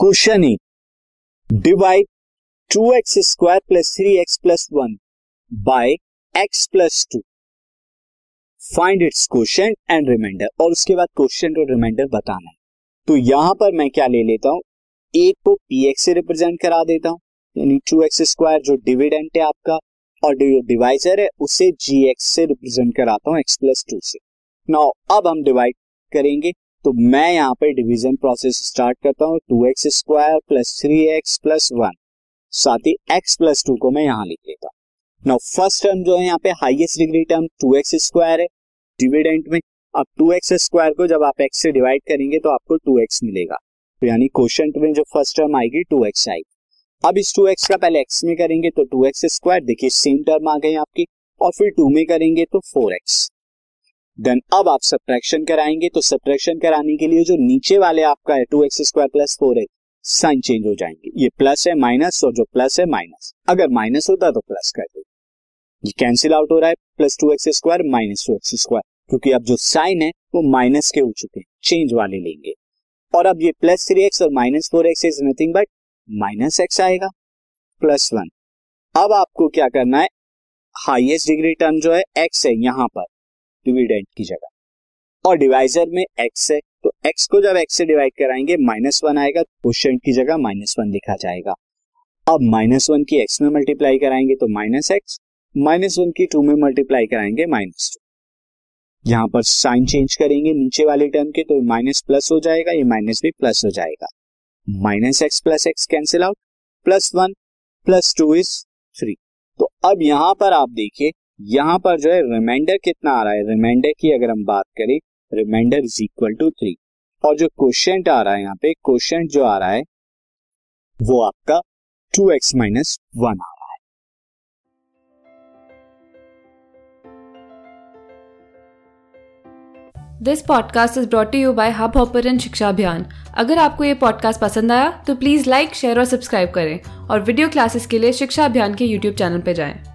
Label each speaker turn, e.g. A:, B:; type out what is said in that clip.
A: Question A divide two x square plus three x plus one by x plus two. Find its quotient and remainder. और उसके बाद question और reminder बताना है। तो यहाँ पर मैं क्या ले लेता हूँ? एक को पी एक्स से रिप्रेजेंट करा देता हूँ। यानी टू एक्स स्क्वायर जो डिविडेंट है आपका, और जो डिवाइजर है, उसे जी एक्स से रिप्रेजेंट कराता हूँ एक्स प्लस टू से। नाउ अब हम डिवाइड करेंगे। तो मैं यहाँ पे डिवीज़न प्रोसेस स्टार्ट करता हूँ two x square plus three x plus one साथ ही एक्स प्लस टू को मैं यहाँ लिख लेता हूँ। फ़र्स्ट टर्म जो है यहाँ पे highest degree term two x square है डिविडेंट में। अब टू एक्स स्क्वायर को जब आप एक्स से डिवाइड करेंगे तो आपको टू एक्स मिलेगा। तो यानी क्वेश्चन में जो फ़र्स्ट टर्म आएगी टू एक्स आएगी। अब इस टू एक्स का पहले एक्स में करेंगे तो टू एक्स स्क्वायर देखिए सेम टर्म आ गई आपकी। और फिर टू में करेंगे तो फोर एक्स देन अब आप सब्ट्रैक्शन कराएँगे तो सब्ट्रैक्शन कराने के लिए जो नीचे वाले आपका है two x square plus four x sign change हो जाएँगे। ये प्लस है माइनस और जो प्लस है माइनस अगर माइनस होता तो प्लस कर दो। ये कैंसिल आउट हो रहा है plus two x square minus two x square क्योंकि अब जो साइन है, वो माइनस के हो चुके हैं चेंज वाले लेंगे। और अब ये प्लस थ्री एक्स और minus four x is nothing but minus x आएगा प्लस वन अब आपको क्या करना है हाईएस्ट डिग्री टर्म जो है एक्स है यहाँ पर। डिविडेंट की जगह। और डिवाइजर में एक्स है तो एक्स को जब एक्स से डिवाइड कराएँगे माइनस वन आएगा क्वेश्चन की जगह माइनस वन लिखा जाएगा। अब माइनस वन की एक्स में मल्टीप्लाई कराएँगे तो माइनस एक्स माइनस वन की टू में मल्टीप्लाई कराएँगे माइनस टू यहाँ पर साइन चेंज करेंगे नीचे वाले टर्म के तो माइनस प्लस हो जाएगा, ये माइनस भी प्लस हो जाएगा। Minus x plus x cancel out plus one plus two is three तो अब यहाँ पर आप देखिए यहाँ पर जो है रिमाइंडर कितना आ रहा है? रिमाइंडर की अगर हम बात करें remainder is equal to three और जो क्वेश्चन आ रहा है यहाँ पे क्वेश्चन जो आ रहा है, वो आपका टू एक्स माइनस वन आ रहा है।
B: This podcast is brought you by Hubhopper शिक्षा अभियान अगर आपको ये पॉडकास्ट पसंद आया तो प्लीज़ लाइक शेयर और सब्सक्राइब करें। और वीडियो क्लासेस के लिए शिक्षा अभियान के यूट्यूब चैनल पर जाएँ।